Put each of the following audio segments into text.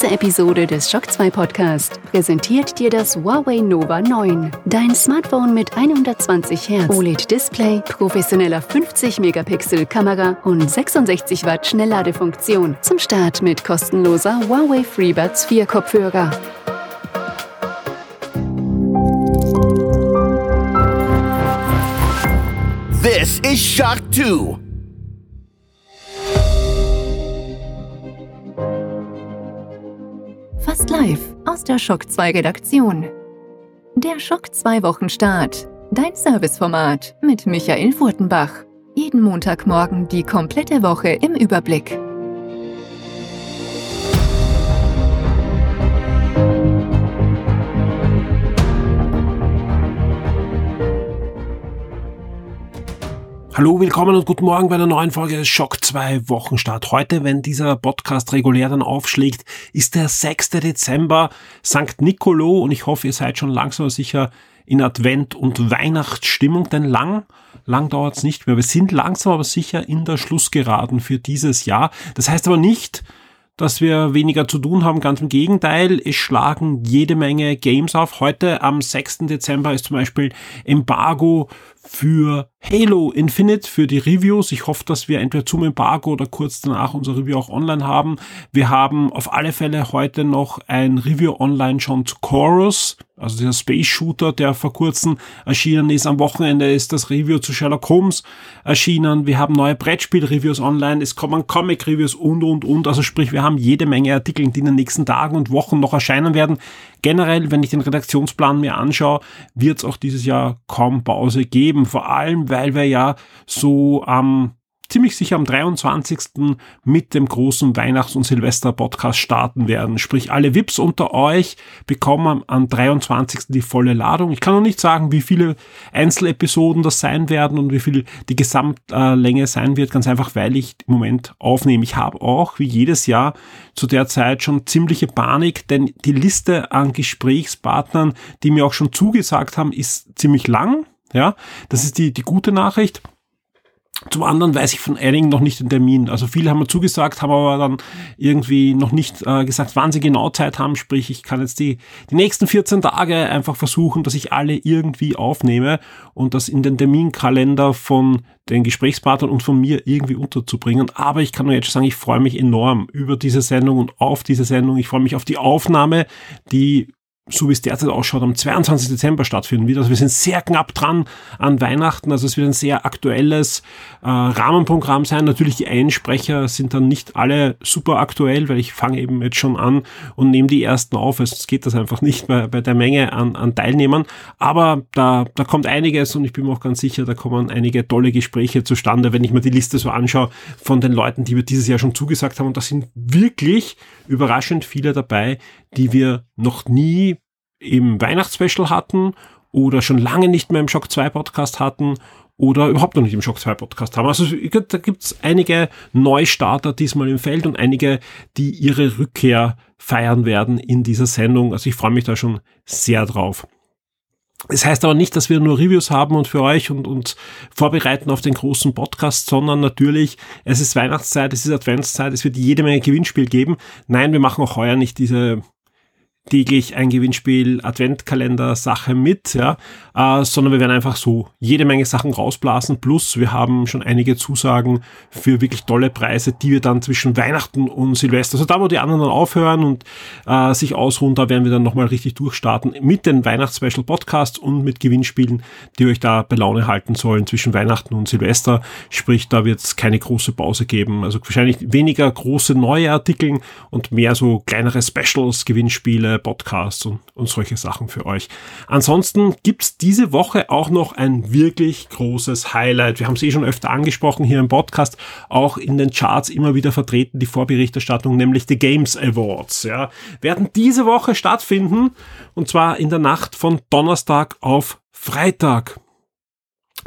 Diese Episode des Shock 2 Podcast präsentiert dir das Huawei Nova 9. Dein Smartphone mit 120 Hertz OLED-Display, professioneller 50-Megapixel-Kamera und 66 Watt Schnellladefunktion. Zum Start mit kostenloser Huawei FreeBuds 4 Kopfhörer. This is Shock 2. Fast live aus der Shock 2 Redaktion. Der Shock 2 Wochenstart. Dein Serviceformat mit Michael Furtenbach. Jeden Montagmorgen die komplette Woche im Überblick. Hallo, willkommen und guten Morgen bei einer neuen Folge Schock 2 Wochenstart. Heute, wenn dieser Podcast regulär dann aufschlägt, ist der 6. Dezember, St. Nicolo und ich hoffe, ihr seid schon langsam sicher in Advent- und Weihnachtsstimmung, denn lang, lang dauert es nicht mehr. Wir sind langsam aber sicher in der Schlussgeraden für dieses Jahr. Das heißt aber nicht, dass wir weniger zu tun haben. Ganz im Gegenteil, es schlagen jede Menge Games auf. Heute am 6. Dezember ist zum Beispiel Embargo für Halo Infinite für die Reviews. Ich hoffe, dass wir entweder zum Embargo oder kurz danach unser Review auch online haben. Wir haben auf alle Fälle heute noch ein Review online schon zu Chorus, also dieser Space Shooter, der vor kurzem erschienen ist. Am Wochenende ist das Review zu Sherlock Holmes erschienen. Wir haben neue Brettspiel-Reviews online. Es kommen Comic-Reviews und, und, und. Also sprich, wir haben jede Menge Artikel, die in den nächsten Tagen und Wochen noch erscheinen werden. Generell, wenn ich den Redaktionsplan mir anschaue, wird es auch dieses Jahr kaum Pause geben. Vor allem, weil wir ja so am ziemlich sicher am 23. mit dem großen Weihnachts- und Silvester-Podcast starten werden. Sprich, alle VIPs unter euch bekommen am 23. die volle Ladung. Ich kann noch nicht sagen, wie viele Einzelepisoden das sein werden und wie viel die Gesamtlänge sein wird, ganz einfach, weil ich im Moment aufnehme. Ich habe auch, wie jedes Jahr, zu der Zeit schon ziemliche Panik, denn die Liste an Gesprächspartnern, die mir auch schon zugesagt haben, ist ziemlich lang. Ja, das ist die, die gute Nachricht. Zum anderen weiß ich von einigen noch nicht den Termin. Also viele haben mir zugesagt, haben aber dann irgendwie noch nicht äh, gesagt, wann sie genau Zeit haben. Sprich, ich kann jetzt die, die nächsten 14 Tage einfach versuchen, dass ich alle irgendwie aufnehme und das in den Terminkalender von den Gesprächspartnern und von mir irgendwie unterzubringen. Aber ich kann nur jetzt sagen, ich freue mich enorm über diese Sendung und auf diese Sendung. Ich freue mich auf die Aufnahme, die so wie es derzeit ausschaut, am 22. Dezember stattfinden wird. Also wir sind sehr knapp dran an Weihnachten. Also es wird ein sehr aktuelles äh, Rahmenprogramm sein. Natürlich die Einsprecher sind dann nicht alle super aktuell, weil ich fange eben jetzt schon an und nehme die ersten auf. Es geht das einfach nicht bei, bei der Menge an, an Teilnehmern. Aber da, da kommt einiges und ich bin mir auch ganz sicher, da kommen einige tolle Gespräche zustande, wenn ich mir die Liste so anschaue von den Leuten, die wir dieses Jahr schon zugesagt haben. Und da sind wirklich überraschend viele dabei, die wir noch nie im Weihnachtsspecial hatten oder schon lange nicht mehr im Shock 2 Podcast hatten oder überhaupt noch nicht im Shock 2 Podcast haben. Also da gibt's einige Neustarter diesmal im Feld und einige, die ihre Rückkehr feiern werden in dieser Sendung. Also ich freue mich da schon sehr drauf. Es das heißt aber nicht, dass wir nur Reviews haben und für euch und uns vorbereiten auf den großen Podcast, sondern natürlich, es ist Weihnachtszeit, es ist Adventszeit, es wird jede Menge Gewinnspiel geben. Nein, wir machen auch heuer nicht diese täglich ein Gewinnspiel, Adventkalender Sache mit, ja, äh, sondern wir werden einfach so jede Menge Sachen rausblasen. Plus wir haben schon einige Zusagen für wirklich tolle Preise, die wir dann zwischen Weihnachten und Silvester, also da wo die anderen dann aufhören und äh, sich ausruhen, da werden wir dann nochmal richtig durchstarten mit den Weihnachtsspecial Podcasts und mit Gewinnspielen, die euch da bei Laune halten sollen zwischen Weihnachten und Silvester. Sprich, da wird es keine große Pause geben. Also wahrscheinlich weniger große neue Artikel und mehr so kleinere Specials, Gewinnspiele, Podcasts und, und solche Sachen für euch. Ansonsten gibt's diese Woche auch noch ein wirklich großes Highlight. Wir haben es eh schon öfter angesprochen hier im Podcast, auch in den Charts immer wieder vertreten, die Vorberichterstattung, nämlich die Games Awards. Ja, werden diese Woche stattfinden und zwar in der Nacht von Donnerstag auf Freitag.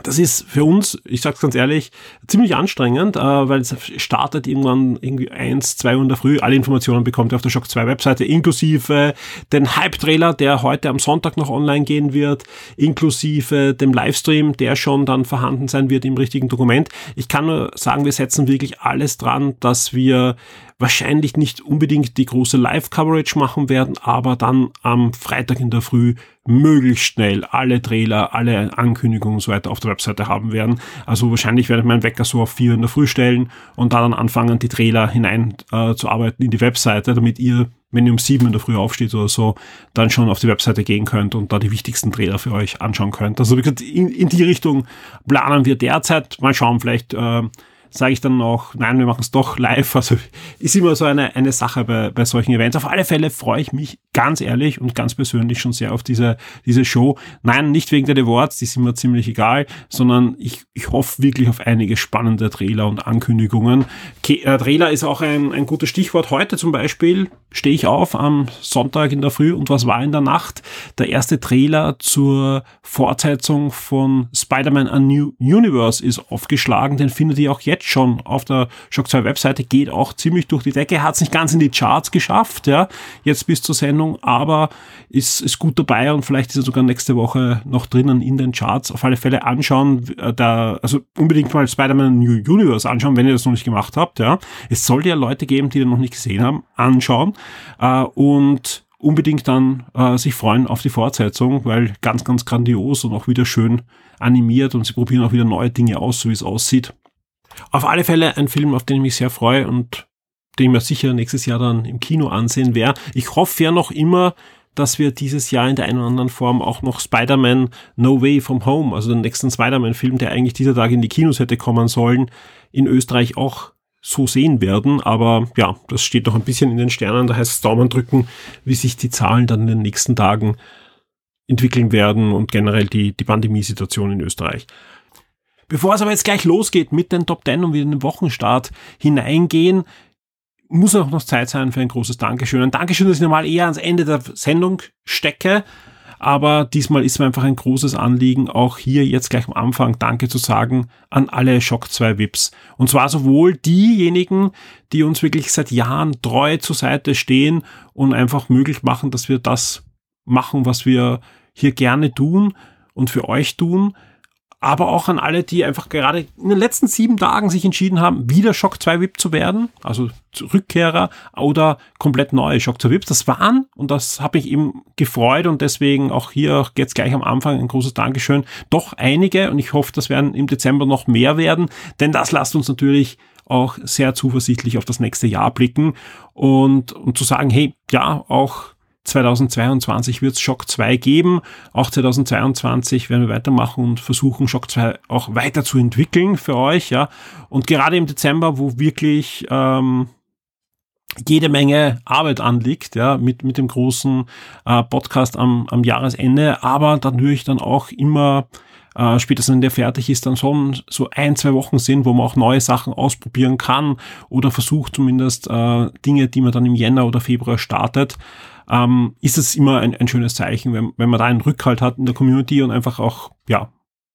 Das ist für uns, ich sag's ganz ehrlich, ziemlich anstrengend, äh, weil es startet irgendwann irgendwie eins, zwei Uhr in der Früh. Alle Informationen bekommt ihr auf der Shock 2 Webseite, inklusive den Hype-Trailer, der heute am Sonntag noch online gehen wird, inklusive dem Livestream, der schon dann vorhanden sein wird im richtigen Dokument. Ich kann nur sagen, wir setzen wirklich alles dran, dass wir wahrscheinlich nicht unbedingt die große Live-Coverage machen werden, aber dann am Freitag in der Früh möglichst schnell alle Trailer, alle Ankündigungen und so weiter auf der Webseite haben werden. Also wahrscheinlich werde ich meinen Wecker so auf vier in der Früh stellen und da dann anfangen, die Trailer hinein äh, zu arbeiten in die Webseite, damit ihr, wenn ihr um sieben in der Früh aufsteht oder so, dann schon auf die Webseite gehen könnt und da die wichtigsten Trailer für euch anschauen könnt. Also in, in die Richtung planen wir derzeit. Mal schauen, vielleicht äh, sage ich dann auch, nein, wir machen es doch live. Also ist immer so eine, eine Sache bei, bei solchen Events. Auf alle Fälle freue ich mich ganz ehrlich und ganz persönlich schon sehr auf diese, diese Show. Nein, nicht wegen der Awards, die sind mir ziemlich egal, sondern ich, ich hoffe wirklich auf einige spannende Trailer und Ankündigungen. Ke äh, Trailer ist auch ein, ein gutes Stichwort. Heute zum Beispiel stehe ich auf am Sonntag in der Früh und was war in der Nacht? Der erste Trailer zur Fortsetzung von Spider-Man A New Universe ist aufgeschlagen. Den findet ihr auch jetzt schon auf der Shock 2 Webseite. Geht auch ziemlich durch die Decke. Hat es nicht ganz in die Charts geschafft, ja, jetzt bis zur Sendung, aber ist, ist gut dabei und vielleicht ist er sogar nächste Woche noch drinnen in den Charts. Auf alle Fälle anschauen, äh, da, also unbedingt mal Spider-Man New Universe anschauen, wenn ihr das noch nicht gemacht habt, ja. Es sollte ja Leute geben, die den noch nicht gesehen haben, anschauen äh, und unbedingt dann äh, sich freuen auf die Fortsetzung, weil ganz, ganz grandios und auch wieder schön animiert und sie probieren auch wieder neue Dinge aus, so wie es aussieht. Auf alle Fälle ein Film, auf den ich mich sehr freue und den ich mir sicher nächstes Jahr dann im Kino ansehen werde. Ich hoffe ja noch immer, dass wir dieses Jahr in der einen oder anderen Form auch noch Spider-Man No Way From Home, also den nächsten Spider-Man-Film, der eigentlich dieser Tag in die Kinos hätte kommen sollen, in Österreich auch so sehen werden. Aber ja, das steht noch ein bisschen in den Sternen. Da heißt es Daumen drücken, wie sich die Zahlen dann in den nächsten Tagen entwickeln werden und generell die, die Pandemiesituation in Österreich. Bevor es aber jetzt gleich losgeht mit den Top 10 und wir in den Wochenstart hineingehen, muss auch noch Zeit sein für ein großes Dankeschön. Ein Dankeschön, das ich normal eher ans Ende der Sendung stecke. Aber diesmal ist mir einfach ein großes Anliegen, auch hier jetzt gleich am Anfang Danke zu sagen an alle Shock 2 VIPs. Und zwar sowohl diejenigen, die uns wirklich seit Jahren treu zur Seite stehen und einfach möglich machen, dass wir das machen, was wir hier gerne tun und für euch tun, aber auch an alle, die einfach gerade in den letzten sieben Tagen sich entschieden haben, wieder Shock 2 VIP zu werden, also Rückkehrer oder komplett neue Shock 2 VIPs. Das waren, und das habe ich eben gefreut und deswegen auch hier jetzt gleich am Anfang ein großes Dankeschön, doch einige und ich hoffe, das werden im Dezember noch mehr werden, denn das lasst uns natürlich auch sehr zuversichtlich auf das nächste Jahr blicken und, und zu sagen, hey, ja, auch 2022 wird es Shock 2 geben. Auch 2022 werden wir weitermachen und versuchen, Shock 2 auch weiterzuentwickeln für euch. Ja. Und gerade im Dezember, wo wirklich ähm, jede Menge Arbeit anliegt, ja, mit, mit dem großen äh, Podcast am, am Jahresende, aber natürlich dann auch immer äh, spätestens wenn der fertig ist, dann schon so ein, zwei Wochen sind, wo man auch neue Sachen ausprobieren kann oder versucht zumindest äh, Dinge, die man dann im Jänner oder Februar startet, ähm, ist es immer ein, ein schönes Zeichen, wenn, wenn man da einen Rückhalt hat in der Community und einfach auch, ja,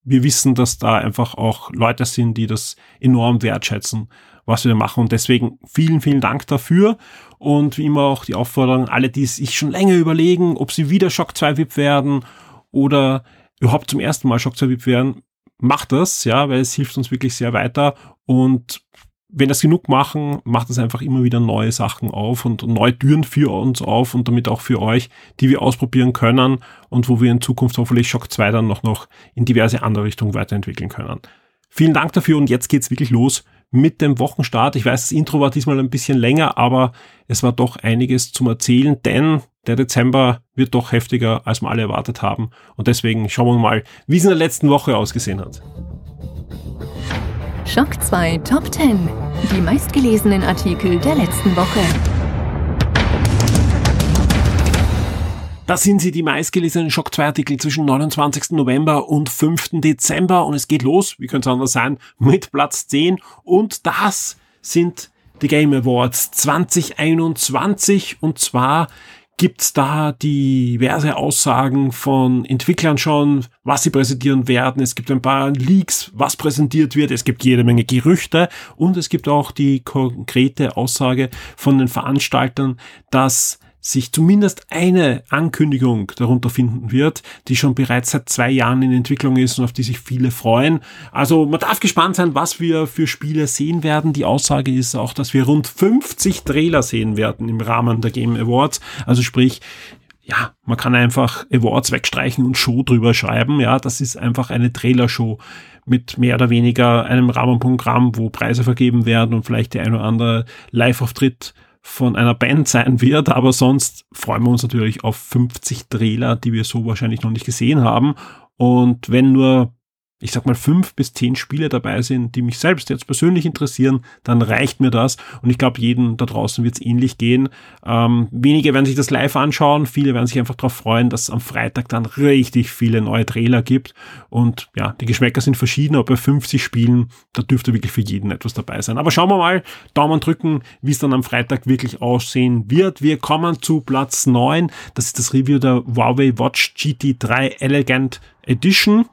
wir wissen, dass da einfach auch Leute sind, die das enorm wertschätzen, was wir machen. Und deswegen vielen, vielen Dank dafür. Und wie immer auch die Aufforderung, alle, die sich schon länger überlegen, ob sie wieder Shock 2 VIP werden oder überhaupt zum ersten Mal Shock 2 VIP werden, macht das, ja, weil es hilft uns wirklich sehr weiter. Und wenn das genug machen, macht es einfach immer wieder neue Sachen auf und neue Türen für uns auf und damit auch für euch, die wir ausprobieren können und wo wir in Zukunft hoffentlich Shock 2 dann noch, noch in diverse andere Richtungen weiterentwickeln können. Vielen Dank dafür und jetzt geht's wirklich los mit dem Wochenstart. Ich weiß, das Intro war diesmal ein bisschen länger, aber es war doch einiges zum Erzählen, denn der Dezember wird doch heftiger, als wir alle erwartet haben. Und deswegen schauen wir mal, wie es in der letzten Woche ausgesehen hat. Schock 2 Top 10. Die meistgelesenen Artikel der letzten Woche. Das sind sie, die meistgelesenen Schock 2 Artikel zwischen 29. November und 5. Dezember. Und es geht los, wie könnte es anders sein, mit Platz 10. Und das sind die Game Awards 2021. Und zwar gibt's da diverse Aussagen von Entwicklern schon, was sie präsentieren werden. Es gibt ein paar Leaks, was präsentiert wird. Es gibt jede Menge Gerüchte und es gibt auch die konkrete Aussage von den Veranstaltern, dass sich zumindest eine Ankündigung darunter finden wird, die schon bereits seit zwei Jahren in Entwicklung ist und auf die sich viele freuen. Also man darf gespannt sein, was wir für Spiele sehen werden. Die Aussage ist auch, dass wir rund 50 Trailer sehen werden im Rahmen der Game Awards. Also sprich, ja, man kann einfach Awards wegstreichen und Show drüber schreiben. Ja, das ist einfach eine Trailershow mit mehr oder weniger einem Rahmenprogramm, wo Preise vergeben werden und vielleicht der ein oder andere Live-Auftritt von einer Band sein wird, aber sonst freuen wir uns natürlich auf 50 Trailer, die wir so wahrscheinlich noch nicht gesehen haben. Und wenn nur ich sag mal, fünf bis zehn Spiele dabei sind, die mich selbst jetzt persönlich interessieren, dann reicht mir das. Und ich glaube, jedem da draußen wird es ähnlich gehen. Ähm, wenige werden sich das live anschauen, viele werden sich einfach darauf freuen, dass es am Freitag dann richtig viele neue Trailer gibt. Und ja, die Geschmäcker sind verschieden, aber bei 50 Spielen, da dürfte wirklich für jeden etwas dabei sein. Aber schauen wir mal, Daumen drücken, wie es dann am Freitag wirklich aussehen wird. Wir kommen zu Platz 9. Das ist das Review der Huawei Watch GT3 Elegant Edition.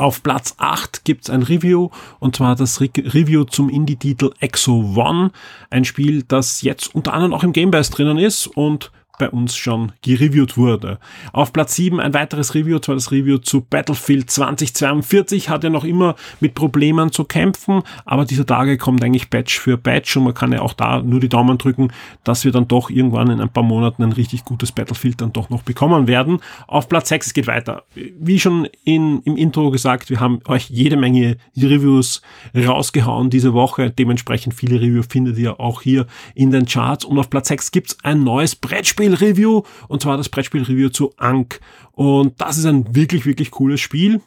Auf Platz 8 gibt's ein Review und zwar das Re Review zum Indie-Titel Exo One, ein Spiel, das jetzt unter anderem auch im Game Pass drinnen ist und bei uns schon gereviewt wurde. Auf Platz 7 ein weiteres Review, zwar das Review zu Battlefield 2042, hat ja noch immer mit Problemen zu kämpfen, aber dieser Tage kommt eigentlich Batch für Batch und man kann ja auch da nur die Daumen drücken, dass wir dann doch irgendwann in ein paar Monaten ein richtig gutes Battlefield dann doch noch bekommen werden. Auf Platz 6, es geht weiter. Wie schon in, im Intro gesagt, wir haben euch jede Menge Reviews rausgehauen diese Woche, dementsprechend viele Reviews findet ihr auch hier in den Charts und auf Platz 6 gibt's ein neues Brettspiel Brettspiel-Review und zwar das Brettspiel-Review zu Ankh. Und das ist ein wirklich, wirklich cooles Spiel.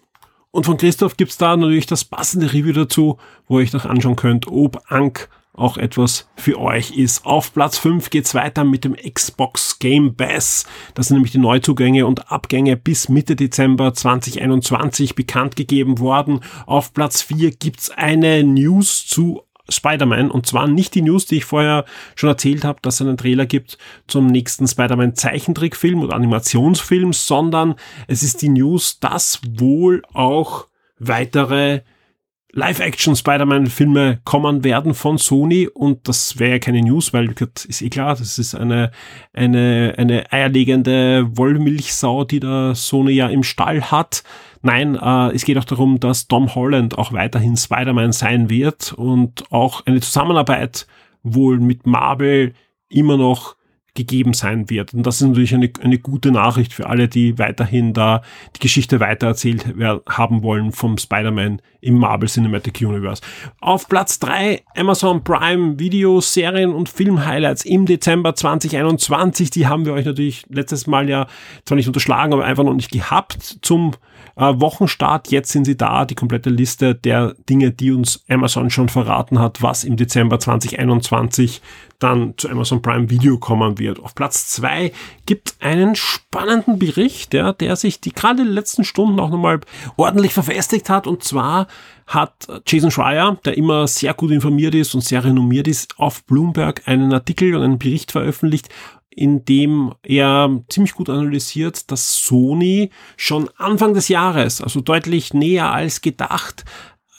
Und von Christoph gibt's da natürlich das passende Review dazu, wo ihr euch noch anschauen könnt, ob Ankh auch etwas für euch ist. Auf Platz 5 geht's weiter mit dem Xbox Game Pass. Das sind nämlich die Neuzugänge und Abgänge bis Mitte Dezember 2021 bekannt gegeben worden. Auf Platz 4 gibt's eine News zu Spider-Man und zwar nicht die News, die ich vorher schon erzählt habe, dass es einen Trailer gibt zum nächsten Spider-Man Zeichentrickfilm oder Animationsfilm, sondern es ist die News, dass wohl auch weitere Live-Action Spider-Man-Filme kommen werden von Sony und das wäre ja keine News, weil ist eh klar, das ist eine, eine, eine eierlegende Wollmilchsau, die der Sony ja im Stall hat. Nein, äh, es geht auch darum, dass Tom Holland auch weiterhin Spider-Man sein wird und auch eine Zusammenarbeit wohl mit Marvel immer noch gegeben sein wird. Und das ist natürlich eine, eine gute Nachricht für alle, die weiterhin da die Geschichte weitererzählt haben wollen vom Spider-Man im Marvel Cinematic Universe. Auf Platz drei Amazon Prime Video, Serien und Film-Highlights im Dezember 2021. Die haben wir euch natürlich letztes Mal ja zwar nicht unterschlagen, aber einfach noch nicht gehabt zum äh, Wochenstart. Jetzt sind sie da, die komplette Liste der Dinge, die uns Amazon schon verraten hat, was im Dezember 2021 dann zu Amazon Prime Video kommen wird. Auf Platz zwei gibt einen spannenden Bericht, ja, der sich die gerade in den letzten Stunden auch nochmal ordentlich verfestigt hat. Und zwar hat Jason Schreier, der immer sehr gut informiert ist und sehr renommiert ist, auf Bloomberg einen Artikel und einen Bericht veröffentlicht, in dem er ziemlich gut analysiert, dass Sony schon Anfang des Jahres, also deutlich näher als gedacht,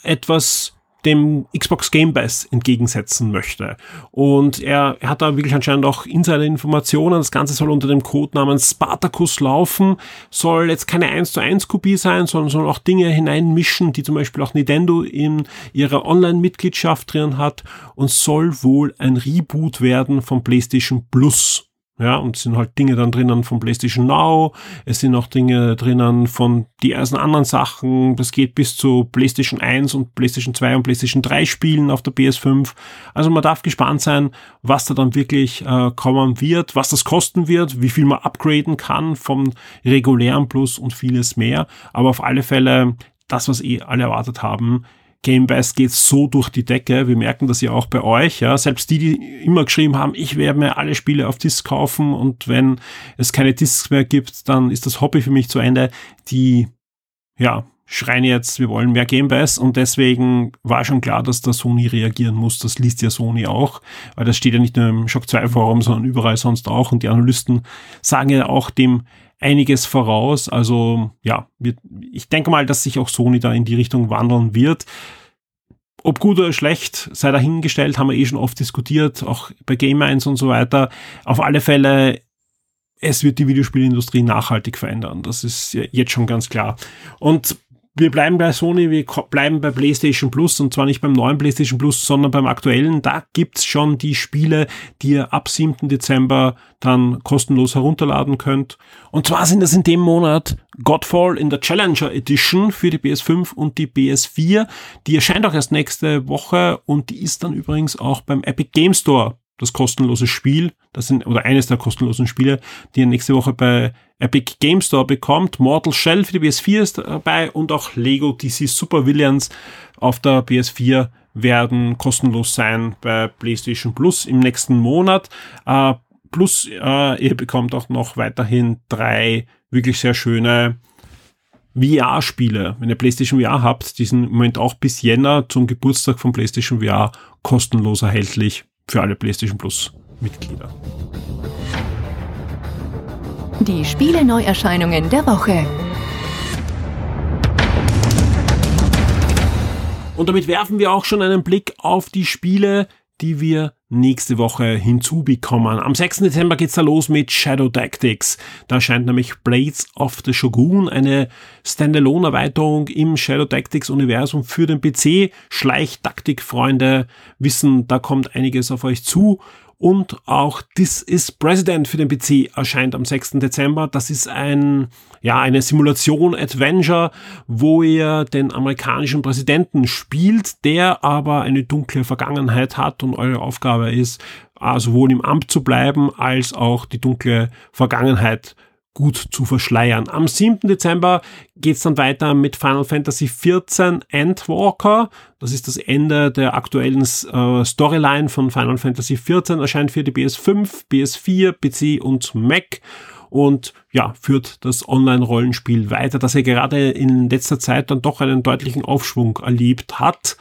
etwas dem Xbox Game Pass entgegensetzen möchte. Und er, er hat da wirklich anscheinend auch Insider-Informationen. Das Ganze soll unter dem Codenamen Spartacus laufen, soll jetzt keine 1 zu 1 Kopie sein, sondern soll auch Dinge hineinmischen, die zum Beispiel auch Nintendo in ihrer Online-Mitgliedschaft drin hat und soll wohl ein Reboot werden von PlayStation Plus. Ja, und sind halt Dinge dann drinnen von PlayStation Now, es sind auch Dinge drinnen von diversen anderen Sachen, das geht bis zu PlayStation 1 und PlayStation 2 und PlayStation 3 Spielen auf der PS5. Also man darf gespannt sein, was da dann wirklich äh, kommen wird, was das kosten wird, wie viel man upgraden kann vom regulären Plus und vieles mehr. Aber auf alle Fälle das, was eh alle erwartet haben, Game Pass geht so durch die Decke. Wir merken das ja auch bei euch. Ja. Selbst die, die immer geschrieben haben, ich werde mir alle Spiele auf Disc kaufen und wenn es keine Discs mehr gibt, dann ist das Hobby für mich zu Ende. Die, ja, schreien jetzt, wir wollen mehr Game Pass und deswegen war schon klar, dass da Sony reagieren muss. Das liest ja Sony auch, weil das steht ja nicht nur im Shock 2 Forum, sondern überall sonst auch und die Analysten sagen ja auch dem einiges voraus. Also ja, ich denke mal, dass sich auch Sony da in die Richtung wandeln wird. Ob gut oder schlecht, sei dahingestellt, haben wir eh schon oft diskutiert, auch bei Game 1 und so weiter. Auf alle Fälle es wird die Videospielindustrie nachhaltig verändern. Das ist jetzt schon ganz klar. Und wir bleiben bei Sony, wir bleiben bei PlayStation Plus und zwar nicht beim neuen PlayStation Plus, sondern beim aktuellen. Da gibt's schon die Spiele, die ihr ab 7. Dezember dann kostenlos herunterladen könnt. Und zwar sind das in dem Monat Godfall in der Challenger Edition für die PS5 und die PS4. Die erscheint auch erst nächste Woche und die ist dann übrigens auch beim Epic Game Store das kostenlose Spiel, das sind, oder eines der kostenlosen Spiele, die ihr nächste Woche bei Epic Game Store bekommt. Mortal Shell für die PS4 ist dabei und auch Lego DC Super Villains auf der PS4 werden kostenlos sein bei PlayStation Plus im nächsten Monat. Äh, plus äh, ihr bekommt auch noch weiterhin drei wirklich sehr schöne VR-Spiele. Wenn ihr PlayStation VR habt, die sind im Moment auch bis Jänner zum Geburtstag von PlayStation VR kostenlos erhältlich für alle PlayStation Plus Mitglieder. Die Spiele Neuerscheinungen der Woche. Und damit werfen wir auch schon einen Blick auf die Spiele, die wir nächste Woche hinzubekommen. Am 6. Dezember geht's da los mit Shadow Tactics. Da erscheint nämlich Blades of the Shogun, eine Standalone-Erweiterung im Shadow Tactics-Universum für den PC. Schleichtaktik-Freunde wissen, da kommt einiges auf euch zu und auch This is President für den PC erscheint am 6. Dezember. Das ist ein, ja, eine Simulation-Adventure, wo ihr den amerikanischen Präsidenten spielt, der aber eine dunkle Vergangenheit hat und eure Aufgabe ist, sowohl im Amt zu bleiben, als auch die dunkle Vergangenheit gut zu verschleiern. Am 7. Dezember geht's dann weiter mit Final Fantasy XIV Endwalker. Das ist das Ende der aktuellen äh, Storyline von Final Fantasy XIV. Erscheint für die PS5, PS4, PC und Mac und ja, führt das Online-Rollenspiel weiter, das er gerade in letzter Zeit dann doch einen deutlichen Aufschwung erlebt hat.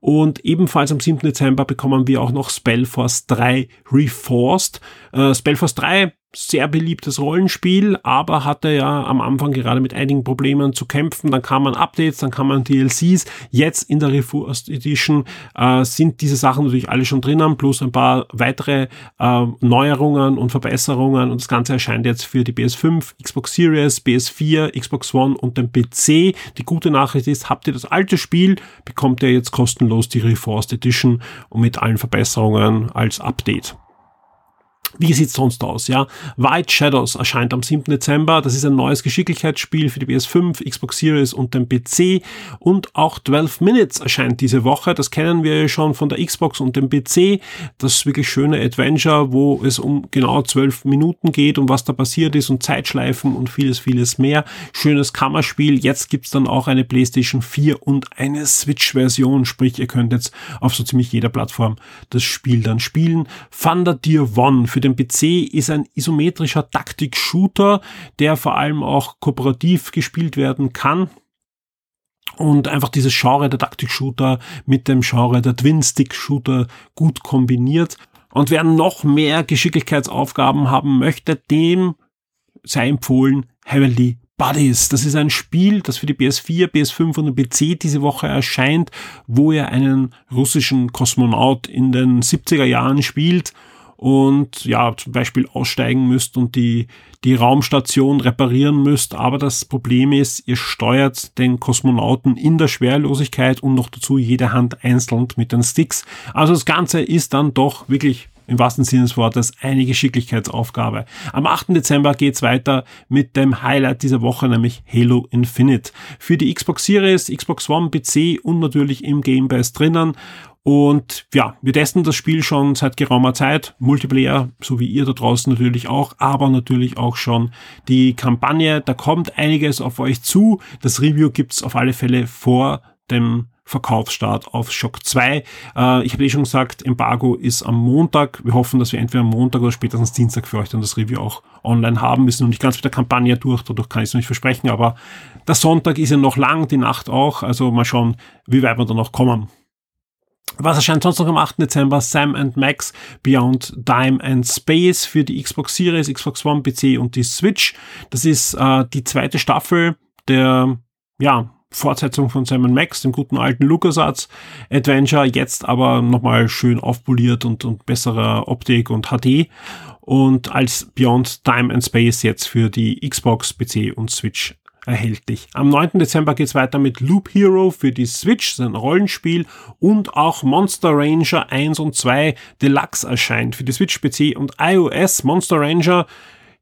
Und ebenfalls am 7. Dezember bekommen wir auch noch Spellforce 3 Reforced. Äh, Spellforce 3 sehr beliebtes Rollenspiel, aber hatte ja am Anfang gerade mit einigen Problemen zu kämpfen. Dann kam man Updates, dann kam man DLCs. Jetzt in der Reforced Edition äh, sind diese Sachen natürlich alle schon drinnen, plus ein paar weitere äh, Neuerungen und Verbesserungen. Und das Ganze erscheint jetzt für die PS5, Xbox Series, PS4, Xbox One und den PC. Die gute Nachricht ist, habt ihr das alte Spiel, bekommt ihr jetzt kostenlos die Reforced Edition und mit allen Verbesserungen als Update. Wie sieht's sonst aus? Ja, White Shadows erscheint am 7. Dezember. Das ist ein neues Geschicklichkeitsspiel für die PS5, Xbox Series und den PC. Und auch 12 Minutes erscheint diese Woche. Das kennen wir schon von der Xbox und dem PC. Das wirklich schöne Adventure, wo es um genau 12 Minuten geht und was da passiert ist und Zeitschleifen und vieles, vieles mehr. Schönes Kammerspiel. Jetzt gibt's dann auch eine PlayStation 4 und eine Switch-Version. Sprich, ihr könnt jetzt auf so ziemlich jeder Plattform das Spiel dann spielen. Thunder Deer One für den PC ist ein isometrischer Taktik-Shooter, der vor allem auch kooperativ gespielt werden kann und einfach dieses Genre der Taktik-Shooter mit dem Genre der Twin-Stick-Shooter gut kombiniert. Und wer noch mehr Geschicklichkeitsaufgaben haben möchte, dem sei empfohlen Heavenly Buddies. Das ist ein Spiel, das für die PS4, PS5 und den PC diese Woche erscheint, wo ihr einen russischen Kosmonaut in den 70er Jahren spielt und ja, zum Beispiel aussteigen müsst und die, die Raumstation reparieren müsst. Aber das Problem ist, ihr steuert den Kosmonauten in der Schwerlosigkeit und noch dazu jede Hand einzeln mit den Sticks. Also das Ganze ist dann doch wirklich im wahrsten Sinne des Wortes eine Geschicklichkeitsaufgabe. Am 8. Dezember geht's weiter mit dem Highlight dieser Woche, nämlich Halo Infinite. Für die Xbox Series, Xbox One, PC und natürlich im Game Pass drinnen. Und ja, wir testen das Spiel schon seit geraumer Zeit. Multiplayer, so wie ihr da draußen natürlich auch, aber natürlich auch schon die Kampagne. Da kommt einiges auf euch zu. Das Review gibt's auf alle Fälle vor dem Verkaufsstart auf Shock 2. Äh, ich habe eh schon gesagt, Embargo ist am Montag. Wir hoffen, dass wir entweder am Montag oder spätestens Dienstag für euch dann das Review auch online haben. Wir sind noch nicht ganz mit der Kampagne durch, dadurch kann ich es noch nicht versprechen, aber der Sonntag ist ja noch lang, die Nacht auch. Also mal schauen, wie weit wir da noch kommen. Was erscheint sonst noch am 8. Dezember? Sam and Max Beyond Time and Space für die Xbox Series, Xbox One, PC und die Switch. Das ist äh, die zweite Staffel der ja, Fortsetzung von Sam Max, dem guten alten LucasArts Adventure, jetzt aber nochmal schön aufpoliert und, und besserer Optik und HD und als Beyond Time and Space jetzt für die Xbox, PC und Switch erhältlich. Am 9. Dezember geht's weiter mit Loop Hero für die Switch, sein Rollenspiel und auch Monster Ranger 1 und 2 Deluxe erscheint für die Switch, PC und iOS. Monster Ranger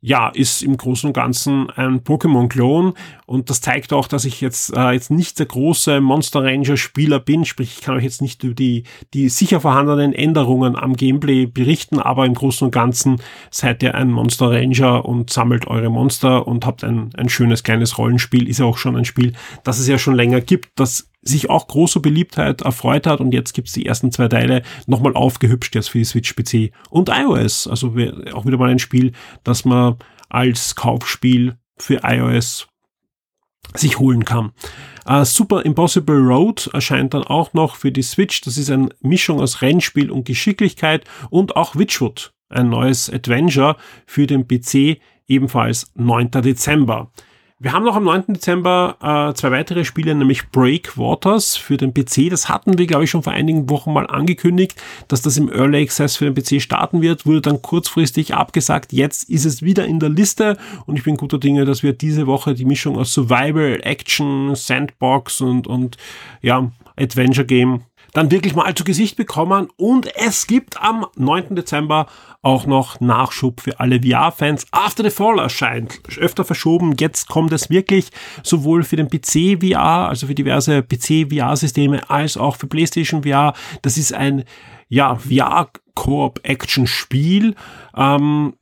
ja, ist im Großen und Ganzen ein Pokémon-Klon. Und das zeigt auch, dass ich jetzt, äh, jetzt nicht der große Monster Ranger-Spieler bin, sprich ich kann euch jetzt nicht über die, die sicher vorhandenen Änderungen am Gameplay berichten, aber im Großen und Ganzen seid ihr ein Monster Ranger und sammelt eure Monster und habt ein, ein schönes kleines Rollenspiel, ist ja auch schon ein Spiel, das es ja schon länger gibt, das sich auch große Beliebtheit erfreut hat und jetzt gibt's die ersten zwei Teile nochmal aufgehübscht jetzt für die Switch PC und iOS. Also auch wieder mal ein Spiel, das man als Kaufspiel für iOS sich holen kann. Uh, Super Impossible Road erscheint dann auch noch für die Switch. Das ist eine Mischung aus Rennspiel und Geschicklichkeit und auch Witchwood, ein neues Adventure für den PC, ebenfalls 9. Dezember. Wir haben noch am 9. Dezember äh, zwei weitere Spiele, nämlich Breakwaters für den PC. Das hatten wir, glaube ich, schon vor einigen Wochen mal angekündigt, dass das im Early Access für den PC starten wird, wurde dann kurzfristig abgesagt. Jetzt ist es wieder in der Liste und ich bin guter Dinge, dass wir diese Woche die Mischung aus Survival, Action, Sandbox und, und ja, Adventure Game dann wirklich mal zu Gesicht bekommen. Und es gibt am 9. Dezember auch noch Nachschub für alle VR-Fans. After the Fall erscheint, öfter verschoben. Jetzt kommt es wirklich sowohl für den PC VR, also für diverse PC VR-Systeme, als auch für PlayStation VR. Das ist ein ja, VR-Koop-Action-Spiel. Ähm,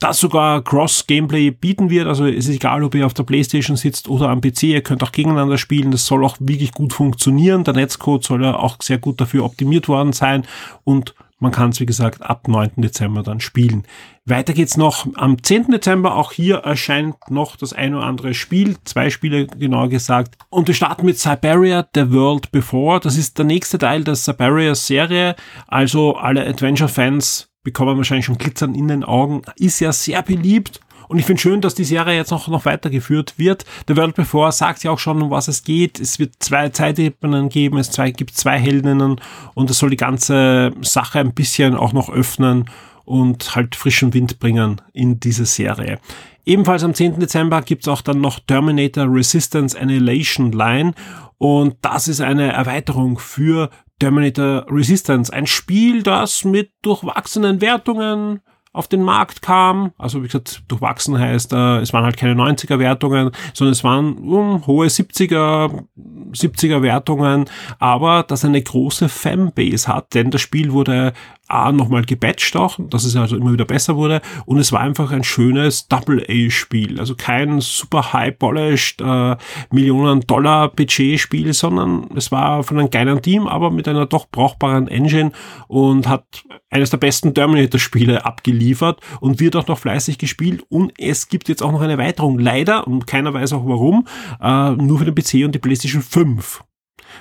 das sogar Cross-Gameplay bieten wird. Also es ist egal, ob ihr auf der Playstation sitzt oder am PC, ihr könnt auch gegeneinander spielen. Das soll auch wirklich gut funktionieren. Der Netzcode soll ja auch sehr gut dafür optimiert worden sein und man kann es, wie gesagt, ab 9. Dezember dann spielen. Weiter geht's noch am 10. Dezember. Auch hier erscheint noch das ein oder andere Spiel. Zwei Spiele genauer gesagt. Und wir starten mit Siberia, The World Before. Das ist der nächste Teil der Siberia Serie. Also alle Adventure-Fans bekommen wahrscheinlich schon Glitzern in den Augen, ist ja sehr beliebt. Und ich finde schön, dass die Serie jetzt noch, noch weitergeführt wird. The World Before sagt ja auch schon, um was es geht. Es wird zwei Zeitebenen geben, es zwei, gibt zwei Heldinnen und es soll die ganze Sache ein bisschen auch noch öffnen und halt frischen Wind bringen in diese Serie. Ebenfalls am 10. Dezember gibt's auch dann noch Terminator Resistance Annihilation Line und das ist eine Erweiterung für Terminator Resistance. Ein Spiel, das mit durchwachsenen Wertungen auf den Markt kam. Also wie gesagt, durchwachsen heißt, äh, es waren halt keine 90er Wertungen, sondern es waren um, hohe 70er, 70er Wertungen, aber das eine große Fanbase hat, denn das Spiel wurde A nochmal gepatcht auch, dass es also immer wieder besser wurde. Und es war einfach ein schönes Double-A-Spiel, also kein super high-polished äh, Millionen-Dollar-Budget-Spiel, sondern es war von einem kleinen Team, aber mit einer doch brauchbaren Engine und hat eines der besten Terminator-Spiele abgeliefert und wird auch noch fleißig gespielt und es gibt jetzt auch noch eine Erweiterung, leider, und keiner weiß auch warum, äh, nur für den PC und die PlayStation 5.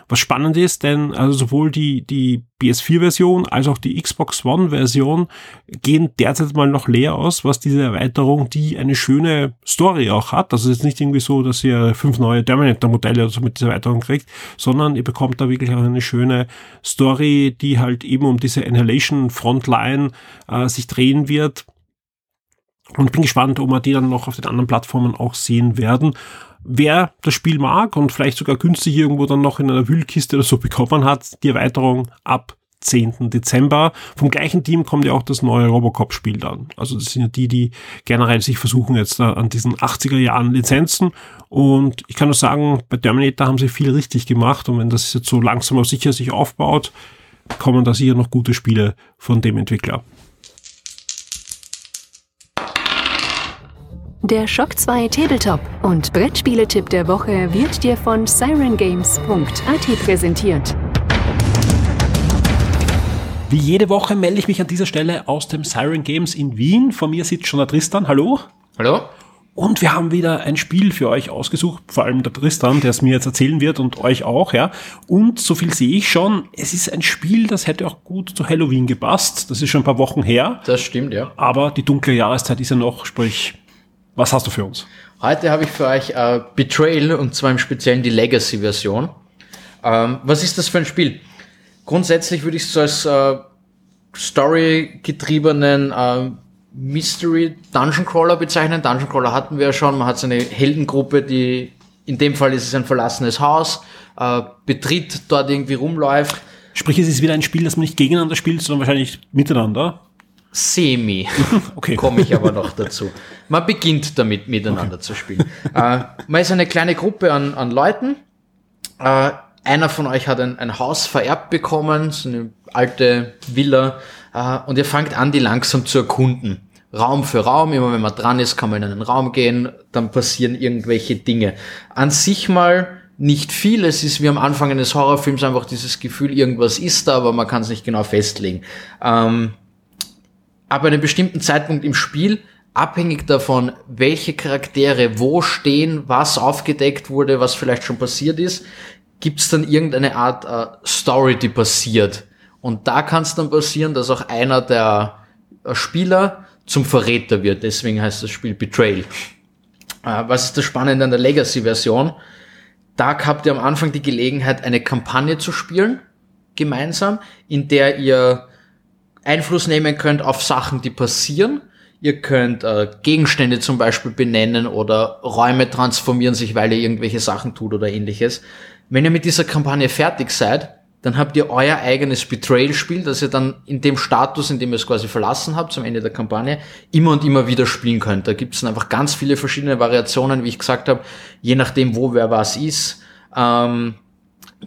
Was spannend ist, denn also sowohl die, die PS4-Version als auch die Xbox One-Version gehen derzeit mal noch leer aus, was diese Erweiterung, die eine schöne Story auch hat. Also es ist nicht irgendwie so, dass ihr fünf neue Terminator-Modelle oder so mit dieser Erweiterung kriegt, sondern ihr bekommt da wirklich auch eine schöne Story, die halt eben um diese Annihilation Frontline äh, sich drehen wird. Und bin gespannt, ob wir die dann noch auf den anderen Plattformen auch sehen werden wer das Spiel mag und vielleicht sogar günstig irgendwo dann noch in einer Wühlkiste oder so bekommen hat, die Erweiterung ab 10. Dezember. Vom gleichen Team kommt ja auch das neue Robocop-Spiel dann. Also das sind ja die, die generell sich versuchen jetzt an diesen 80er Jahren Lizenzen. Und ich kann nur sagen, bei Terminator haben sie viel richtig gemacht. Und wenn das jetzt so langsam aber sicher sich aufbaut, kommen da sicher noch gute Spiele von dem Entwickler. Der Shock 2 Tabletop und Brettspieletipp der Woche wird dir von sirengames.at präsentiert. Wie jede Woche melde ich mich an dieser Stelle aus dem Siren Games in Wien. Vor mir sitzt schon der Tristan. Hallo. Hallo. Und wir haben wieder ein Spiel für euch ausgesucht, vor allem der Tristan, der es mir jetzt erzählen wird und euch auch, ja. Und so viel sehe ich schon, es ist ein Spiel, das hätte auch gut zu Halloween gepasst. Das ist schon ein paar Wochen her. Das stimmt, ja. Aber die dunkle Jahreszeit ist ja noch, sprich, was hast du für uns? Heute habe ich für euch äh, Betrayal und zwar im Speziellen die Legacy-Version. Ähm, was ist das für ein Spiel? Grundsätzlich würde ich es so als äh, Story-getriebenen äh, Mystery Dungeon Crawler bezeichnen. Dungeon Crawler hatten wir ja schon. Man hat so eine Heldengruppe, die in dem Fall ist es ein verlassenes Haus, äh, betritt, dort irgendwie rumläuft. Sprich, es ist wieder ein Spiel, das man nicht gegeneinander spielt, sondern wahrscheinlich miteinander. Semi. Okay. Komme ich aber noch dazu. Man beginnt damit, miteinander zu spielen. Äh, man ist eine kleine Gruppe an, an Leuten. Äh, einer von euch hat ein, ein Haus vererbt bekommen, so eine alte Villa, äh, und ihr fangt an, die langsam zu erkunden. Raum für Raum, immer wenn man dran ist, kann man in einen Raum gehen, dann passieren irgendwelche Dinge. An sich mal nicht viel, es ist wie am Anfang eines Horrorfilms einfach dieses Gefühl, irgendwas ist da, aber man kann es nicht genau festlegen. Ähm, ab einem bestimmten Zeitpunkt im Spiel, abhängig davon, welche Charaktere wo stehen, was aufgedeckt wurde, was vielleicht schon passiert ist, gibt es dann irgendeine Art äh, Story, die passiert. Und da kann es dann passieren, dass auch einer der äh, Spieler zum Verräter wird. Deswegen heißt das Spiel Betrayal. Äh, was ist das Spannende an der Legacy-Version? Da habt ihr am Anfang die Gelegenheit, eine Kampagne zu spielen, gemeinsam, in der ihr Einfluss nehmen könnt auf Sachen, die passieren. Ihr könnt äh, Gegenstände zum Beispiel benennen oder Räume transformieren sich, weil ihr irgendwelche Sachen tut oder ähnliches. Wenn ihr mit dieser Kampagne fertig seid, dann habt ihr euer eigenes Betrayal-Spiel, das ihr dann in dem Status, in dem ihr es quasi verlassen habt, zum Ende der Kampagne, immer und immer wieder spielen könnt. Da gibt es dann einfach ganz viele verschiedene Variationen, wie ich gesagt habe, je nachdem, wo wer was ist. Ähm,